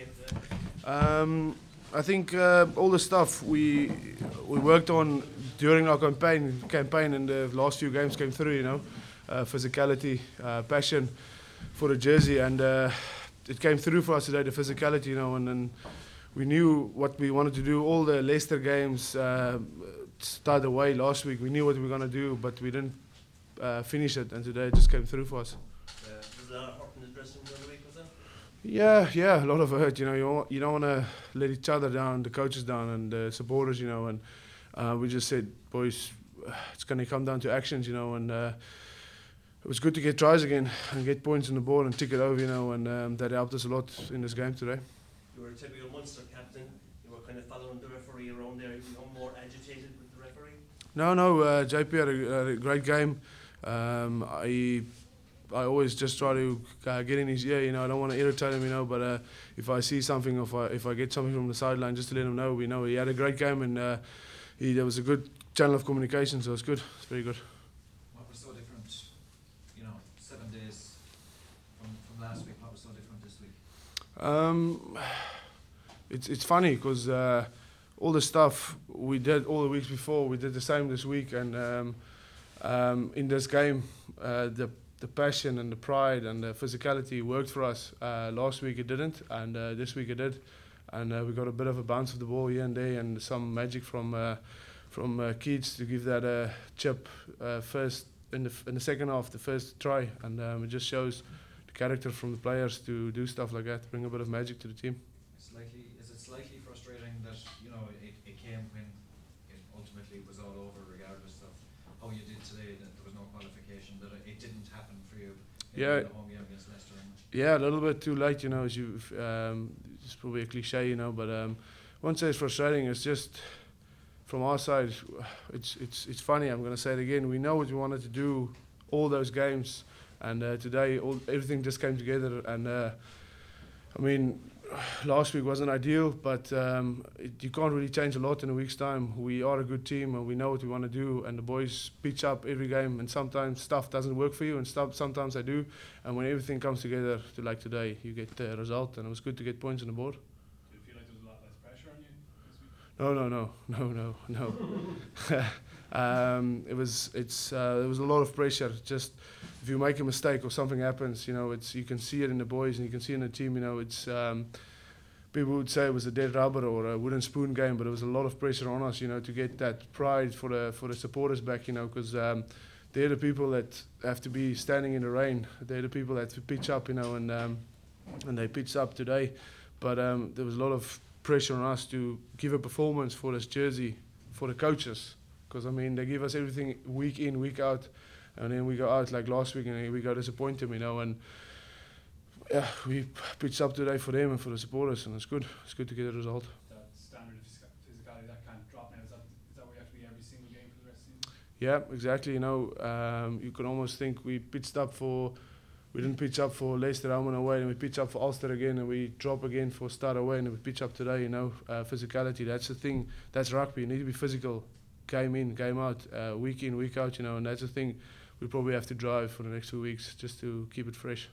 game today? Um, I think uh, all the stuff we we worked on during our campaign campaign and the last few games came through. You know, uh, physicality, uh, passion for the jersey, and uh, it came through for us today. The physicality, you know, and then we knew what we wanted to do. All the Leicester games uh, started away last week. We knew what we were going to do, but we didn't uh, finish it, and today it just came through for us. Uh, was there a lot of hurt in the dressing room the week, was there? Yeah, yeah, a lot of hurt. You know, you don't, you don't want to let each other down, the coaches down, and the supporters. You know, and uh, we just said, boys, it's going to come down to actions. You know, and uh, it was good to get tries again and get points on the board and tick it over. You know, and um, that helped us a lot in this game today. You were a typical Munster captain. You were kind of following the referee around there. You become more agitated with the referee. No, no, uh, JP had a, had a great game. Um, I I always just try to uh, get in his ear. You know, I don't want to irritate him. You know, but uh, if I see something, if I if I get something from the sideline, just to let him know. We know he had a great game and uh, he there was a good channel of communication, so it's good. It's very good. What was so different, you know, seven days from, from last week? What was so different this week? Um, it's it's funny because uh, all the stuff we did all the weeks before, we did the same this week, and um, um, in this game, uh, the the passion and the pride and the physicality worked for us. Uh, last week it didn't, and uh, this week it did, and uh, we got a bit of a bounce of the ball here and there, and some magic from uh, from uh, Keats to give that uh, chip uh, first in the f- in the second half, the first try, and um, it just shows the character from the players to do stuff like that, bring a bit of magic to the team. Slightly, is it slightly frustrating that you know it, it came when it ultimately was all over, regardless of how you did today? That there was no qualification. That it, didn't happen for you. Yeah. the home game against Leicester. And Yeah, a little bit too late, you know. As you, um, it's probably a cliche, you know, but um, once it's frustrating, it's just from our side. It's it's it's funny. I'm going to say it again. We know what we wanted to do all those games, and uh, today all everything just came together. And uh, I mean, last week wasn't ideal, but um, it, you can't really change a lot in a week's time. We are a good team, and we know what we want to do. And the boys pitch up every game, and sometimes stuff doesn't work for you, and stuff sometimes I do. And when everything comes together, to like today, you get the result, and it was good to get points on the board. Did it feel like there was a lot less pressure on you this week? No, no, no, no, no, no. um, it was it's uh, there was a lot of pressure. Just if you make a mistake or something happens, you know, it's you can see it in the boys and you can see in the team. You know, it's um, people would say it was a dead rubber or a wooden spoon game, but it was a lot of pressure on us. You know, to get that pride for the for the supporters back. You know, because. Um, they're the people that have to be standing in the rain. They're the people that pitch up, you know, and um, and they pitched up today. But um, there was a lot of pressure on us to give a performance for this jersey for the coaches because I mean they give us everything week in week out and then we go out like last week and we go disappoint them you know and yeah we pitched up today for them and for the supporters and it's good it's good to get a result That standard of physicality that can't drop now. Is that is that where you have to be every single game for the rest of the season? yeah exactly you know um, you can almost think we pitched up for we didn't pitch up for Leicester home and away and we pitch up for Ulster again and we drop again for Stade away and we pitch up today you know uh, physicality that's the thing that's rugby you need to be physical game in game out uh, week in week out you know and that's the thing we probably have to drive for the next two weeks just to keep it fresh